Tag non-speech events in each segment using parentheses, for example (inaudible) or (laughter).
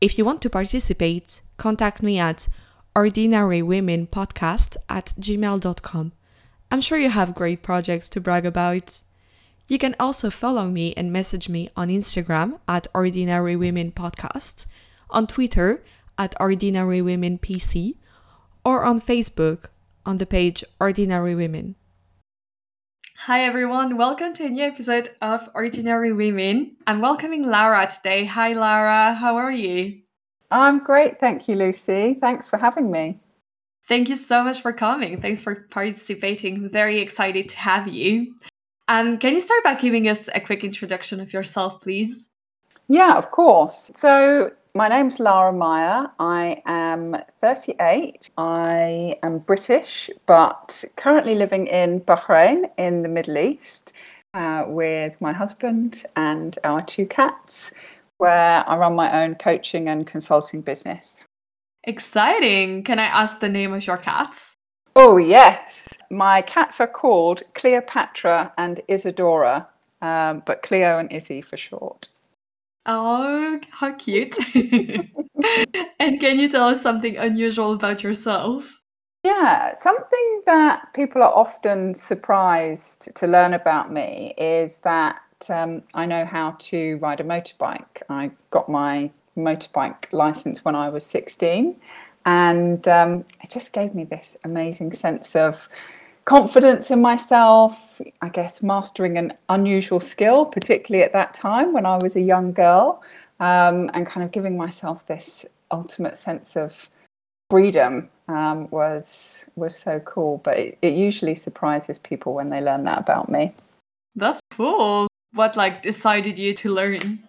If you want to participate, contact me at ordinarywomenpodcast at gmail.com. I'm sure you have great projects to brag about. You can also follow me and message me on Instagram at Ordinary Women Podcast, on Twitter at Ordinary Women PC, or on Facebook on the page Ordinary Women. Hi everyone, welcome to a new episode of Ordinary Women. I'm welcoming Lara today. Hi Lara, how are you? I'm great, thank you, Lucy. Thanks for having me. Thank you so much for coming. Thanks for participating. Very excited to have you. Um, can you start by giving us a quick introduction of yourself, please? Yeah, of course. So, my name's Lara Meyer. I am 38. I am British, but currently living in Bahrain in the Middle East uh, with my husband and our two cats, where I run my own coaching and consulting business. Exciting. Can I ask the name of your cats? Oh, yes. My cats are called Cleopatra and Isadora, um, but Cleo and Izzy for short. Oh, how cute. (laughs) and can you tell us something unusual about yourself? Yeah, something that people are often surprised to learn about me is that um, I know how to ride a motorbike. I got my motorbike license when I was 16. And um, it just gave me this amazing sense of confidence in myself, I guess mastering an unusual skill, particularly at that time when I was a young girl, um, and kind of giving myself this ultimate sense of freedom um, was was so cool. But it, it usually surprises people when they learn that about me. That's cool. What like decided you to learn?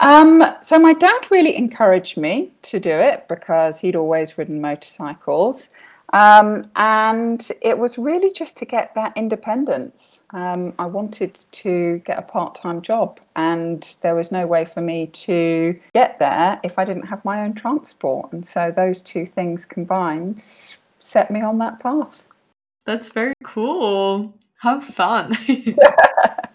Um, so my dad really encouraged me to do it because he'd always ridden motorcycles. Um, and it was really just to get that independence. Um, I wanted to get a part time job, and there was no way for me to get there if I didn't have my own transport. And so those two things combined set me on that path. That's very cool. How fun. (laughs) (laughs)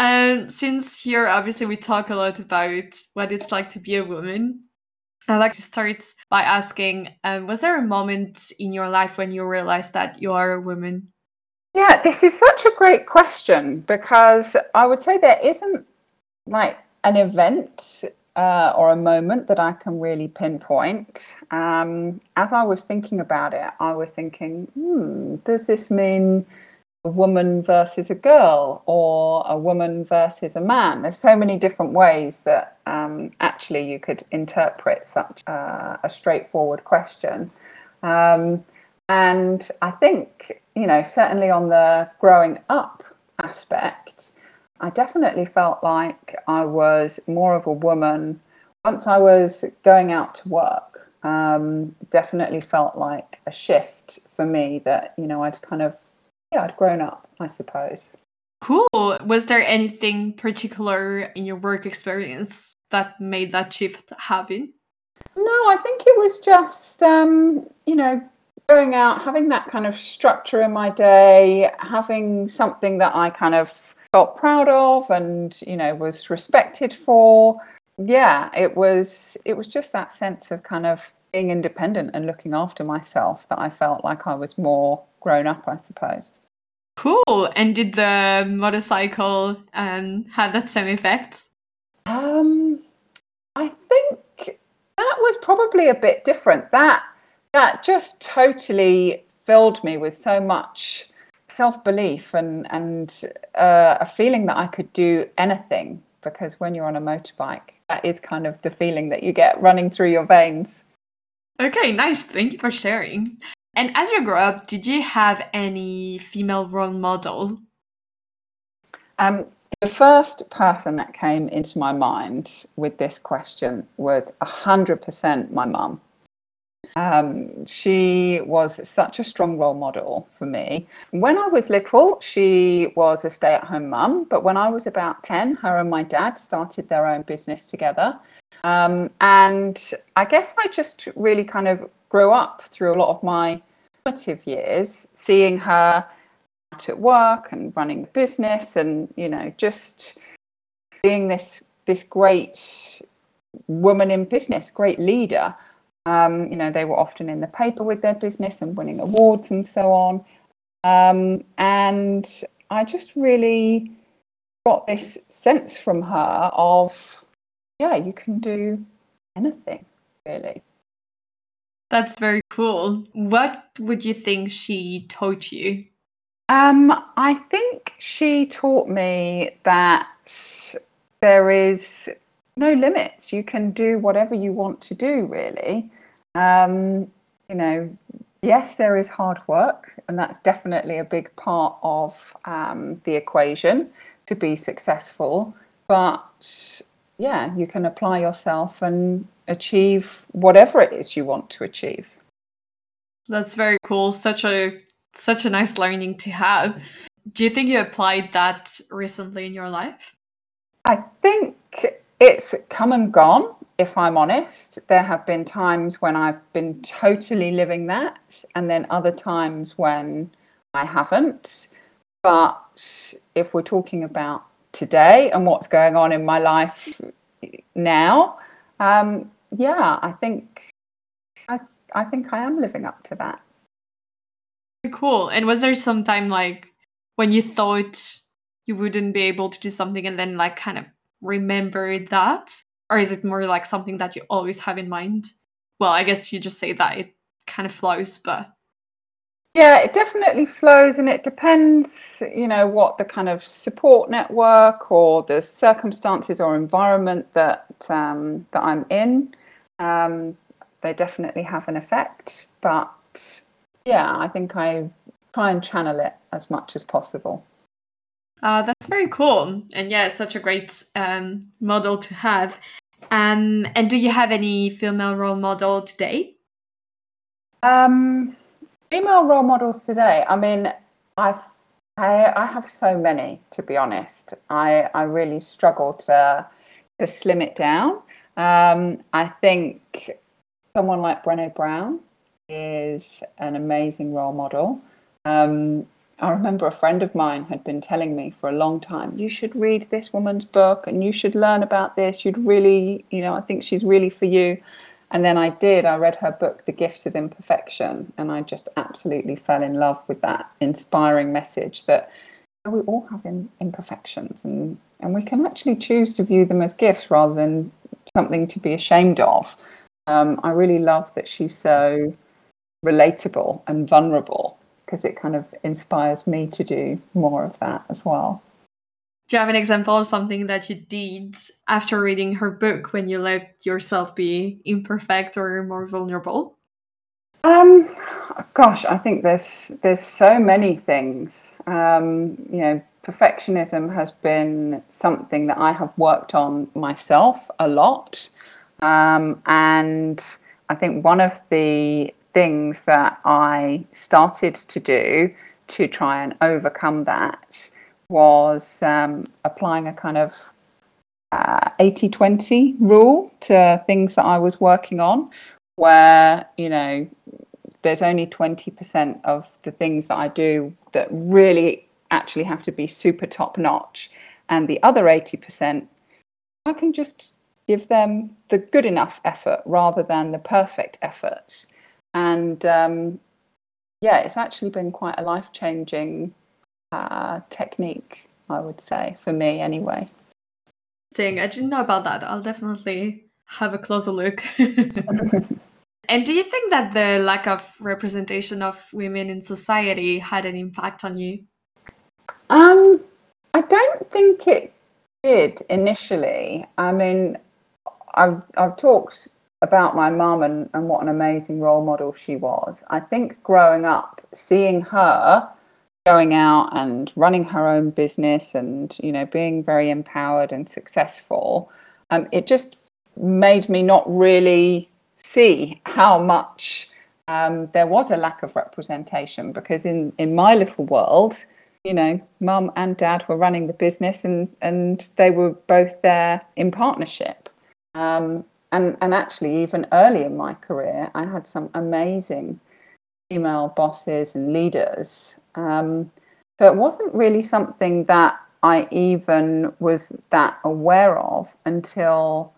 And since here, obviously, we talk a lot about what it's like to be a woman, I'd like to start by asking um, Was there a moment in your life when you realized that you are a woman? Yeah, this is such a great question because I would say there isn't like an event uh, or a moment that I can really pinpoint. Um, as I was thinking about it, I was thinking, hmm, does this mean a woman versus a girl or a woman versus a man. There's so many different ways that um, actually you could interpret such uh, a straightforward question. Um, and I think, you know, certainly on the growing up aspect, I definitely felt like I was more of a woman once I was going out to work. Um, definitely felt like a shift for me that, you know, I'd kind of yeah, I'd grown up, I suppose. Cool. Was there anything particular in your work experience that made that shift happen? No, I think it was just, um, you know, going out, having that kind of structure in my day, having something that I kind of felt proud of and, you know, was respected for. Yeah, it was it was just that sense of kind of being independent and looking after myself that I felt like I was more grown up, I suppose. Cool. And did the motorcycle um, have that same effect? Um, I think that was probably a bit different. That that just totally filled me with so much self belief and and uh, a feeling that I could do anything. Because when you're on a motorbike, that is kind of the feeling that you get running through your veins. Okay, nice. Thank you for sharing. And as you grew up, did you have any female role model? Um, the first person that came into my mind with this question was 100% my mum. Um, she was such a strong role model for me. When I was little, she was a stay at home mum, but when I was about 10, her and my dad started their own business together. Um, and I guess I just really kind of grew up through a lot of my formative years, seeing her out at work and running the business, and you know, just being this this great woman in business, great leader. Um, you know, they were often in the paper with their business and winning awards and so on. Um, and I just really got this sense from her of, yeah, you can do anything, really. That's very cool. What would you think she taught you? Um, I think she taught me that there is no limits. You can do whatever you want to do, really. Um, you know, yes, there is hard work, and that's definitely a big part of um, the equation to be successful. But yeah, you can apply yourself and achieve whatever it is you want to achieve. That's very cool. Such a such a nice learning to have. Do you think you applied that recently in your life? I think it's come and gone, if I'm honest. There have been times when I've been totally living that, and then other times when I haven't. But if we're talking about today and what's going on in my life now, um, yeah, I think I I think I am living up to that. Cool. And was there some time like when you thought you wouldn't be able to do something and then like kind of remember that? Or is it more like something that you always have in mind? Well, I guess you just say that it kind of flows, but yeah, it definitely flows, and it depends, you know, what the kind of support network or the circumstances or environment that um, that I'm in. Um, they definitely have an effect, but yeah, I think I try and channel it as much as possible. Uh, that's very cool, and yeah, such a great um, model to have. Um, and do you have any female role model today? Um, female role models today. I mean, I've I, I have so many to be honest. I I really struggle to to slim it down. Um, I think someone like Brené Brown is an amazing role model. Um, I remember a friend of mine had been telling me for a long time, you should read this woman's book and you should learn about this. You'd really, you know, I think she's really for you. And then I did, I read her book, The Gifts of Imperfection, and I just absolutely fell in love with that inspiring message that we all have imperfections and, and we can actually choose to view them as gifts rather than something to be ashamed of. Um, I really love that she's so relatable and vulnerable because it kind of inspires me to do more of that as well. Do you have an example of something that you did after reading her book when you let yourself be imperfect or more vulnerable? Um, gosh, I think there's there's so many things. Um, you know, perfectionism has been something that I have worked on myself a lot, um, and I think one of the things that I started to do to try and overcome that was um, applying a kind of 80 uh, 20 rule to things that I was working on, where, you know, there's only 20% of the things that I do that really actually have to be super top notch. And the other 80%, I can just give them the good enough effort rather than the perfect effort. And um, yeah, it's actually been quite a life changing uh, technique, I would say, for me anyway. Dang, I didn't know about that. I'll definitely have a closer look. (laughs) and do you think that the lack of representation of women in society had an impact on you? Um, I don't think it did initially. I mean, I've I've talked about my mum and, and what an amazing role model she was. I think growing up, seeing her going out and running her own business and you know being very empowered and successful um, it just made me not really see how much um, there was a lack of representation because in in my little world you know mum and dad were running the business and and they were both there in partnership. Um, and and actually even early in my career i had some amazing female bosses and leaders um, so it wasn't really something that I even was that aware of until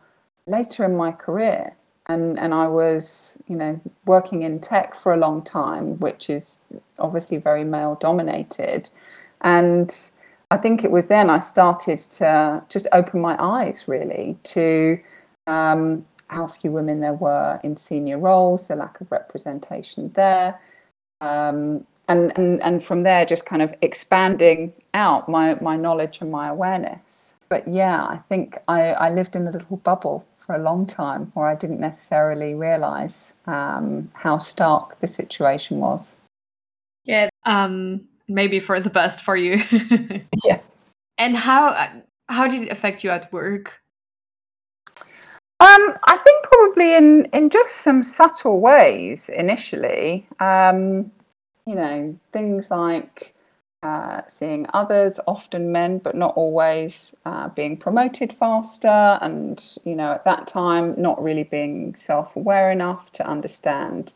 later in my career. And, and I was, you know, working in tech for a long time, which is obviously very male dominated. And I think it was then I started to just open my eyes really to um, how few women there were in senior roles, the lack of representation there. Um, and, and, and from there, just kind of expanding out my, my knowledge and my awareness. But yeah, I think I, I lived in a little bubble for a long time where I didn't necessarily realize um, how stark the situation was. Yeah, um, maybe for the best for you. (laughs) (laughs) yeah. And how how did it affect you at work? Um, I think probably in in just some subtle ways initially. Um, you know, things like uh, seeing others, often men, but not always, uh, being promoted faster, and you know, at that time, not really being self-aware enough to understand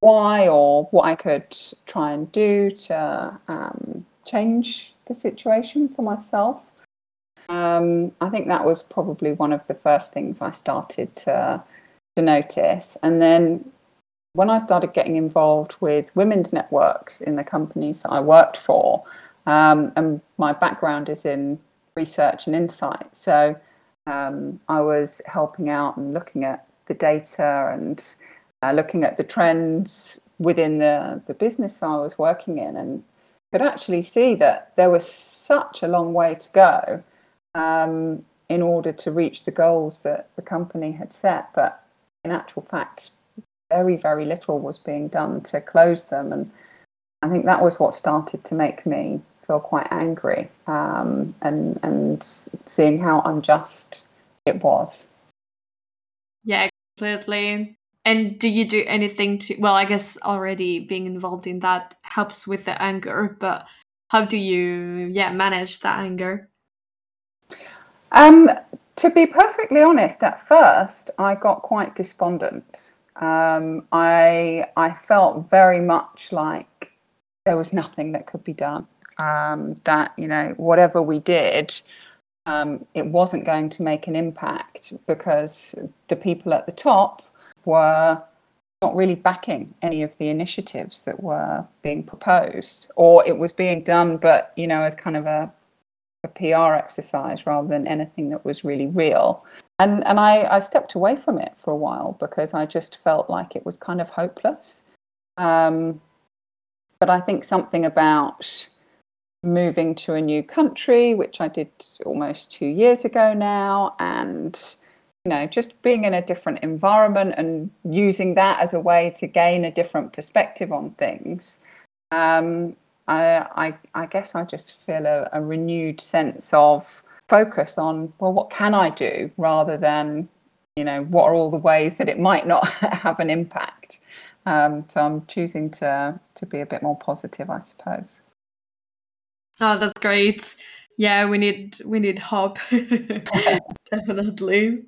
why or what I could try and do to um, change the situation for myself. Um, I think that was probably one of the first things I started to to notice, and then when I started getting involved with women's networks in the companies that I worked for, um, and my background is in research and insight, so um, I was helping out and looking at the data and uh, looking at the trends within the, the business I was working in, and could actually see that there was such a long way to go um, in order to reach the goals that the company had set. But in actual fact, very, very little was being done to close them. And I think that was what started to make me feel quite angry um, and, and seeing how unjust it was. Yeah, completely. And do you do anything to, well, I guess already being involved in that helps with the anger, but how do you, yeah, manage that anger? Um, to be perfectly honest, at first I got quite despondent um, I I felt very much like there was nothing that could be done. Um, that you know whatever we did, um, it wasn't going to make an impact because the people at the top were not really backing any of the initiatives that were being proposed, or it was being done, but you know as kind of a a PR exercise rather than anything that was really real. And and I, I stepped away from it for a while because I just felt like it was kind of hopeless. Um, but I think something about moving to a new country, which I did almost two years ago now, and you know, just being in a different environment and using that as a way to gain a different perspective on things. Um, I, I, I guess I just feel a, a renewed sense of focus on well what can i do rather than you know what are all the ways that it might not (laughs) have an impact? Um, so i'm choosing to to be a bit more positive i suppose. Oh that's great. Yeah we need we need hope (laughs) definitely.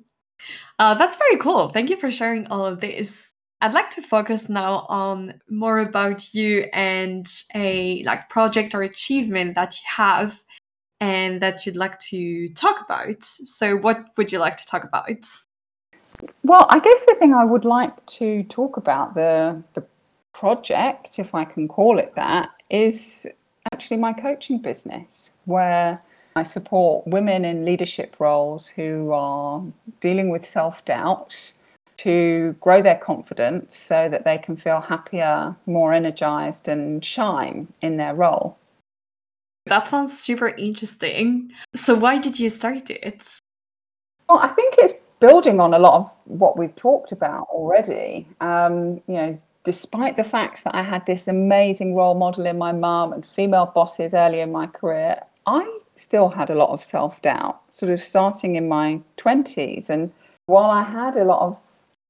Uh, that's very cool. Thank you for sharing all of this. I'd like to focus now on more about you and a like project or achievement that you have and that you'd like to talk about. So, what would you like to talk about? Well, I guess the thing I would like to talk about the the project, if I can call it that, is actually my coaching business, where I support women in leadership roles who are dealing with self doubt to grow their confidence so that they can feel happier, more energized, and shine in their role. That sounds super interesting. So, why did you start it? Well, I think it's building on a lot of what we've talked about already. Um, you know, despite the fact that I had this amazing role model in my mum and female bosses early in my career, I still had a lot of self doubt, sort of starting in my 20s. And while I had a lot of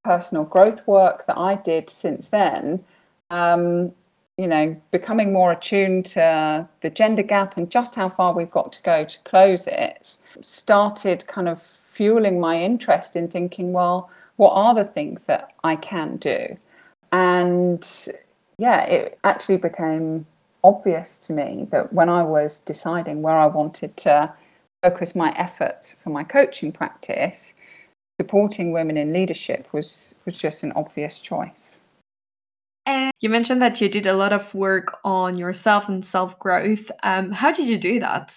personal growth work that I did since then, um, you know, becoming more attuned to the gender gap and just how far we've got to go to close it, started kind of fueling my interest in thinking, well, what are the things that I can do? And yeah, it actually became obvious to me that when I was deciding where I wanted to focus my efforts for my coaching practice, supporting women in leadership was was just an obvious choice. And you mentioned that you did a lot of work on yourself and self growth. Um, how did you do that?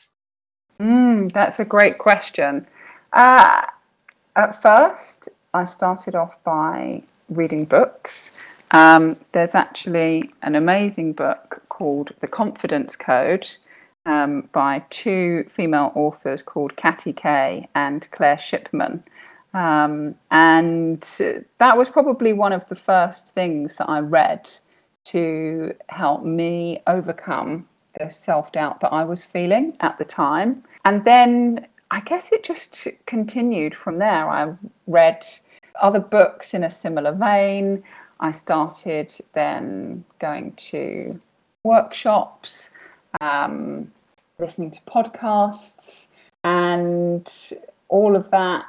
Mm, that's a great question. Uh, at first, I started off by reading books. Um, there's actually an amazing book called The Confidence Code um, by two female authors called Katty Kay and Claire Shipman. Um, and that was probably one of the first things that I read to help me overcome the self doubt that I was feeling at the time. And then I guess it just continued from there. I read other books in a similar vein. I started then going to workshops, um, listening to podcasts, and all of that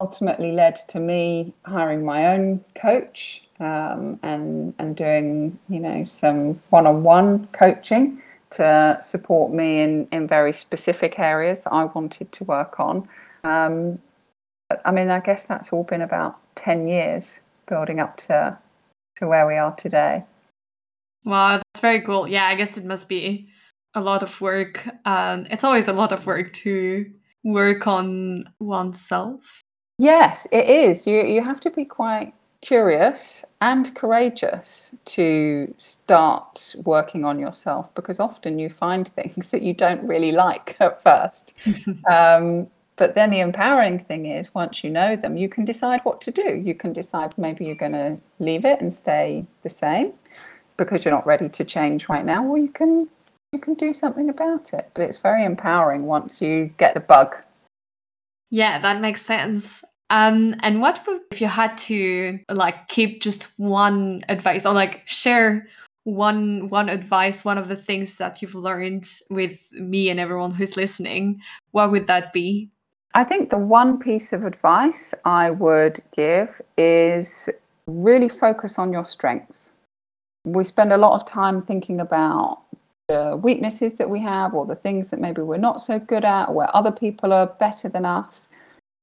ultimately led to me hiring my own coach um, and and doing you know some one-on-one coaching to support me in in very specific areas that I wanted to work on. Um, I mean, I guess that's all been about ten years building up to to where we are today. Wow, that's very cool. Yeah, I guess it must be a lot of work. Um, it's always a lot of work to work on oneself. Yes, it is. You you have to be quite curious and courageous to start working on yourself because often you find (laughs) things that you don't really like at first. (laughs) um, but then the empowering thing is once you know them, you can decide what to do. You can decide maybe you're going to leave it and stay the same because you're not ready to change right now, or you can you can do something about it. But it's very empowering once you get the bug yeah, that makes sense. Um, and what would if you had to like keep just one advice or like share one one advice, one of the things that you've learned with me and everyone who's listening, what would that be? I think the one piece of advice I would give is really focus on your strengths. We spend a lot of time thinking about the weaknesses that we have or the things that maybe we're not so good at or where other people are better than us.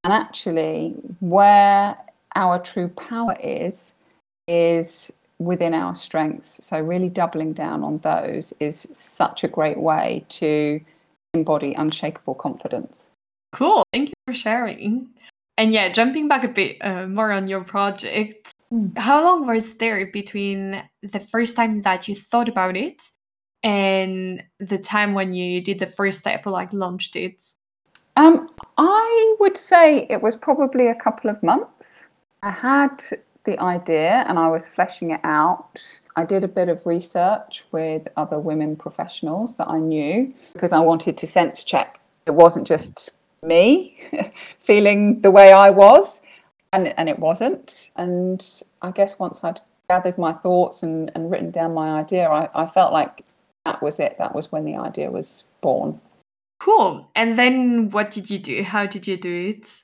And actually, where our true power is, is within our strengths. So, really doubling down on those is such a great way to embody unshakable confidence. Cool. Thank you for sharing. And yeah, jumping back a bit uh, more on your project, mm. how long was there between the first time that you thought about it and the time when you did the first step or like launched it? Um, I would say it was probably a couple of months. I had the idea and I was fleshing it out. I did a bit of research with other women professionals that I knew because I wanted to sense check. It wasn't just me (laughs) feeling the way I was, and, and it wasn't. And I guess once I'd gathered my thoughts and, and written down my idea, I, I felt like that was it. That was when the idea was born. Cool. And then what did you do? How did you do it?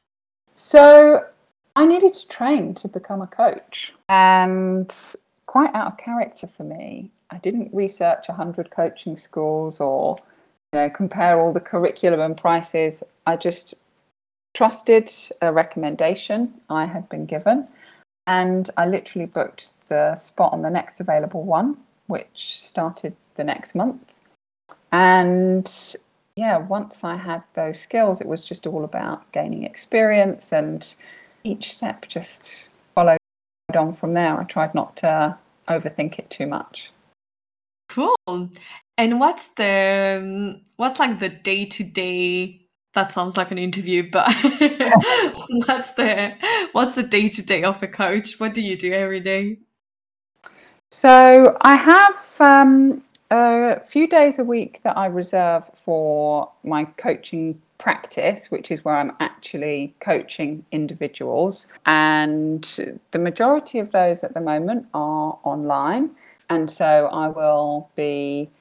So I needed to train to become a coach and quite out of character for me. I didn't research 100 coaching schools or you know, compare all the curriculum and prices. I just trusted a recommendation I had been given and I literally booked the spot on the next available one, which started the next month. And yeah, once I had those skills, it was just all about gaining experience, and each step just followed on from there. I tried not to overthink it too much. Cool. And what's the what's like the day to day? That sounds like an interview, but (laughs) (laughs) what's the what's the day to day of a coach? What do you do every day? So I have um, a few days a week that I reserve for my coaching practice, which is where I'm actually coaching individuals. And the majority of those at the moment are online. And so I will be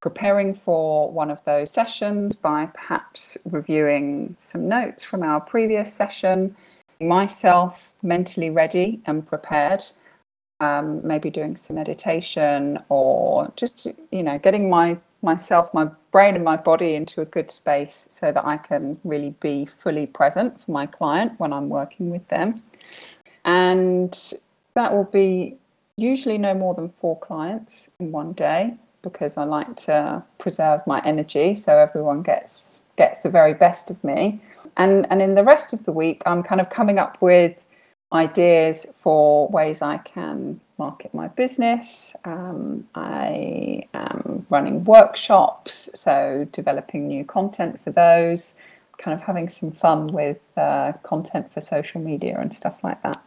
preparing for one of those sessions by perhaps reviewing some notes from our previous session, myself mentally ready and prepared um, maybe doing some meditation or just you know getting my myself, my brain, and my body into a good space so that I can really be fully present for my client when I'm working with them. And that will be usually no more than four clients in one day because I like to preserve my energy so everyone gets gets the very best of me. And and in the rest of the week I'm kind of coming up with ideas for ways I can market my business. Um, I am running workshops, so developing new content for those, kind of having some fun with uh, content for social media and stuff like that.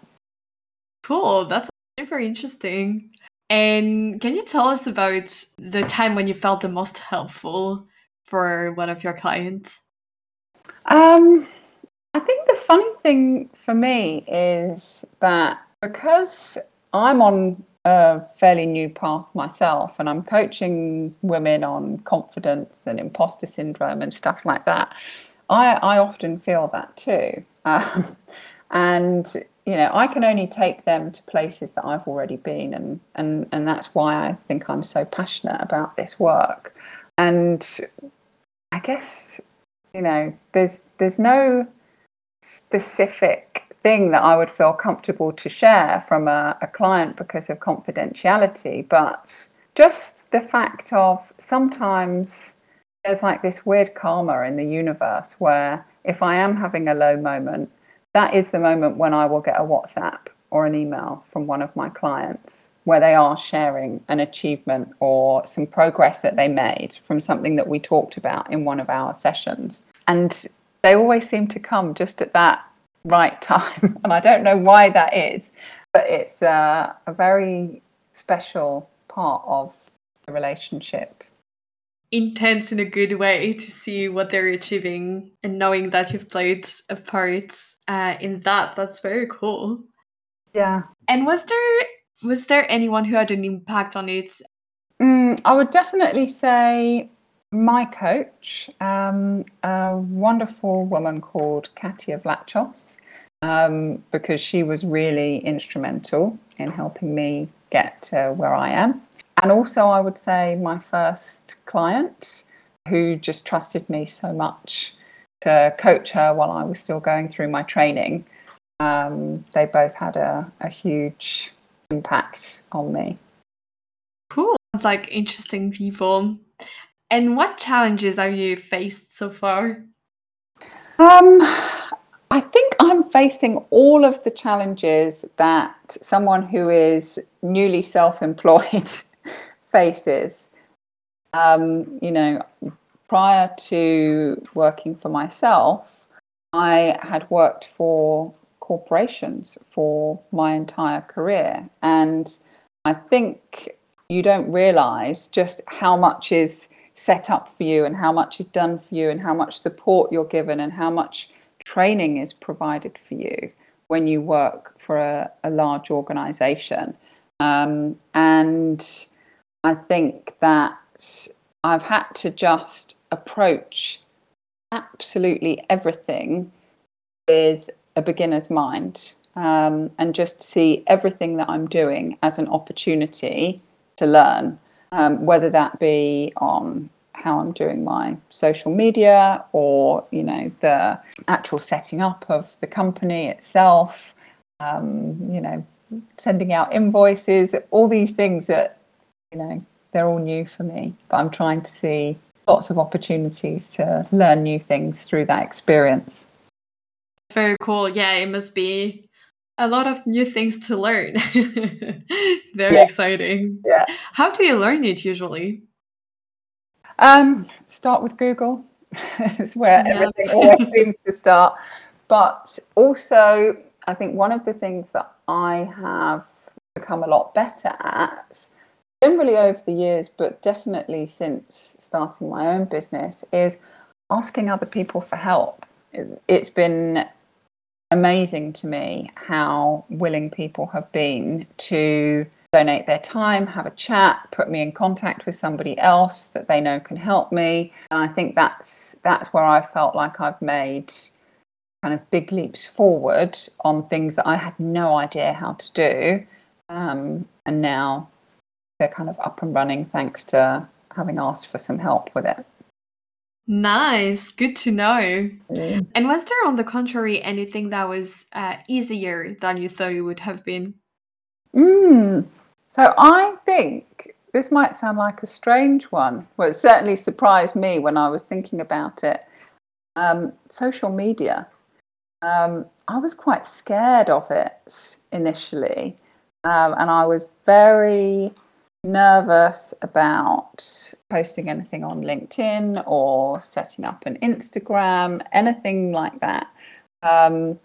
Cool. That's super interesting. And can you tell us about the time when you felt the most helpful for one of your clients? Um, I think the funny thing for me is that because I'm on a fairly new path myself and I'm coaching women on confidence and imposter syndrome and stuff like that, I, I often feel that too. (laughs) Um, and you know, I can only take them to places that I've already been, and and and that's why I think I'm so passionate about this work. And I guess you know, there's there's no specific thing that I would feel comfortable to share from a, a client because of confidentiality, but just the fact of sometimes there's like this weird karma in the universe where if I am having a low moment that is the moment when I will get a WhatsApp or an email from one of my clients where they are sharing an achievement or some progress that they made from something that we talked about in one of our sessions. And they always seem to come just at that right (laughs) time. And I don't know why that is, but it's uh, a very special part of the relationship. Intense in a good way to see what they're achieving and knowing that you've played a part uh, in that. That's very cool. Yeah. And was there was there anyone who had an impact on it? Mm, i would definitely say my coach um, a wonderful woman called katia vlachos um, because she was really instrumental in helping me get to where i am and also, I would say my first client who just trusted me so much to coach her while I was still going through my training. Um, they both had a, a huge impact on me. Cool. It's like interesting people. And what challenges have you faced so far? Um, I think I'm facing all of the challenges that someone who is newly self employed (laughs) faces. Um, you know, prior to working for myself, I had worked for corporations for my entire career. And I think you don't realize just how much is set up for you and how much is done for you and how much support you're given and how much training is provided for you when you work for a, a large organization. Um, and I think that I've had to just approach absolutely everything with a beginner's mind um, and just see everything that I'm doing as an opportunity to learn, um, whether that be on how I'm doing my social media or you know the actual setting up of the company itself, um, you know sending out invoices, all these things that you know, they're all new for me, but I'm trying to see lots of opportunities to learn new things through that experience. Very cool. Yeah, it must be a lot of new things to learn. (laughs) Very yeah. exciting. Yeah. How do you learn it usually? Um, start with Google. (laughs) it's where yeah. everything always (laughs) seems to start. But also, I think one of the things that I have become a lot better at generally over the years, but definitely since starting my own business, is asking other people for help. It's been amazing to me how willing people have been to donate their time, have a chat, put me in contact with somebody else that they know can help me. And I think that's that's where I felt like I've made kind of big leaps forward on things that I had no idea how to do. Um, and now they're kind of up and running thanks to having asked for some help with it. Nice, good to know. Mm. And was there, on the contrary, anything that was uh, easier than you thought it would have been? Mm. So I think this might sound like a strange one. Well, it certainly surprised me when I was thinking about it. Um, social media. Um, I was quite scared of it initially, um, and I was very nervous about posting anything on LinkedIn or setting up an Instagram, anything like that. Um,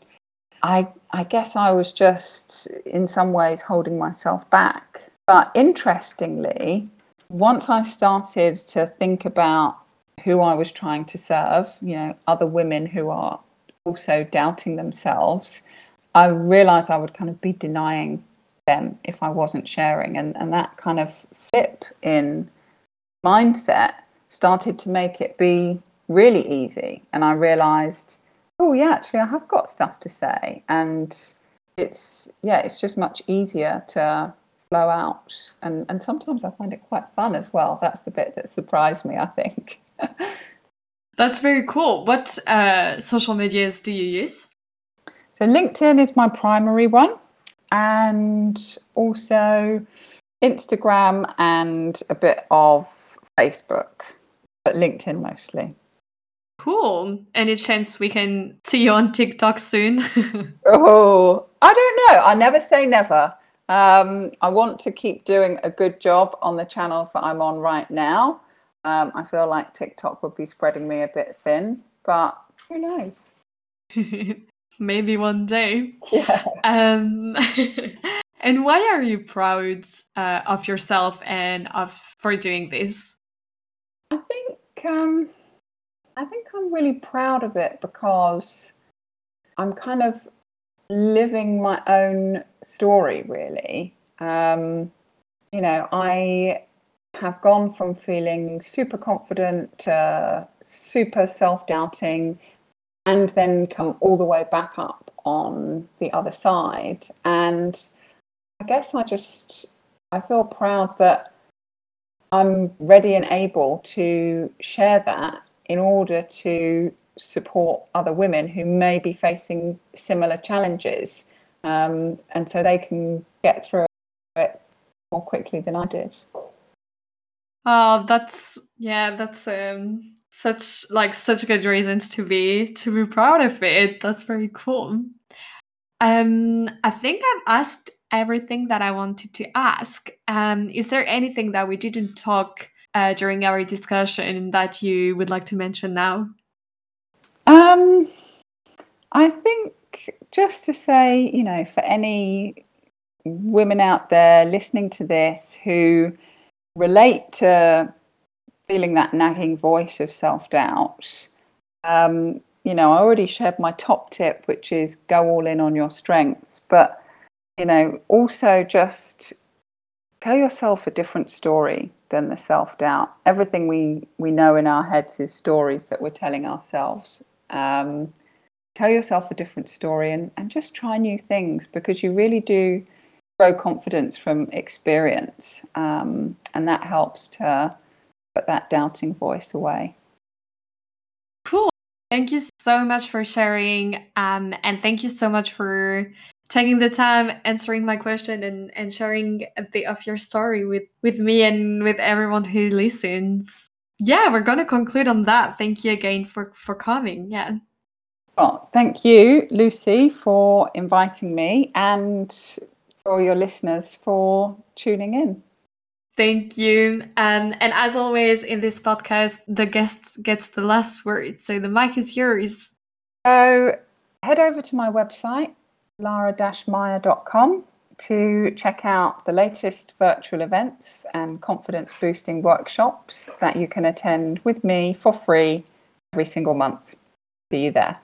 I, I guess I was just in some ways holding myself back. But interestingly, once I started to think about who I was trying to serve, you know, other women who are also doubting themselves, I realized I would kind of be denying them if I wasn't sharing. And, and that kind of flip in mindset started to make it be really easy. And I realized, oh, yeah, actually, I have got stuff to say. And it's, yeah, it's just much easier to flow out. And, and sometimes I find it quite fun as well. That's the bit that surprised me, I think. (laughs) That's very cool. What uh, social medias do you use? So, LinkedIn is my primary one and also Instagram and a bit of Facebook, but LinkedIn mostly. Cool. Any chance we can see you on TikTok soon? (laughs) oh, I don't know. I never say never. Um, I want to keep doing a good job on the channels that I'm on right now. Um, I feel like TikTok would be spreading me a bit thin, but who knows? (laughs) maybe one day. Yeah. Um, (laughs) and why are you proud uh, of yourself and of for doing this? I think um, I think I'm really proud of it because I'm kind of living my own story. Really, um, you know, I have gone from feeling super confident to super self doubting and then come all the way back up on the other side. And I guess I just I feel proud that I'm ready and able to share that in order to support other women who may be facing similar challenges. Um, and so they can get through it more quickly than I did. Oh, that's yeah, that's um such like such good reasons to be to be proud of it. That's very cool. Um, I think I've asked everything that I wanted to ask. Um, is there anything that we didn't talk uh, during our discussion that you would like to mention now? Um, I think just to say, you know, for any women out there listening to this who relate to feeling that nagging voice of self doubt, um, you know, I already shared my top tip, which is go all in on your strengths. But, you know, also just tell yourself a different story than the self doubt. Everything we, we know in our heads is stories that we're telling ourselves. Um, tell yourself a different story and, and just try new things because you really do grow confidence from experience. Um, and that helps to put that doubting voice away. Cool. Thank you so much for sharing. Um, and thank you so much for taking the time answering my question and, and sharing a bit of your story with, with me and with everyone who listens. Yeah, we're going to conclude on that. Thank you again for, for coming. Yeah. Well, thank you, Lucy, for inviting me and for your listeners for tuning in. Thank you. And and as always in this podcast, the guest gets the last word. So the mic is yours. So head over to my website, lara-meyer.com to check out the latest virtual events and confidence boosting workshops that you can attend with me for free every single month. See you there.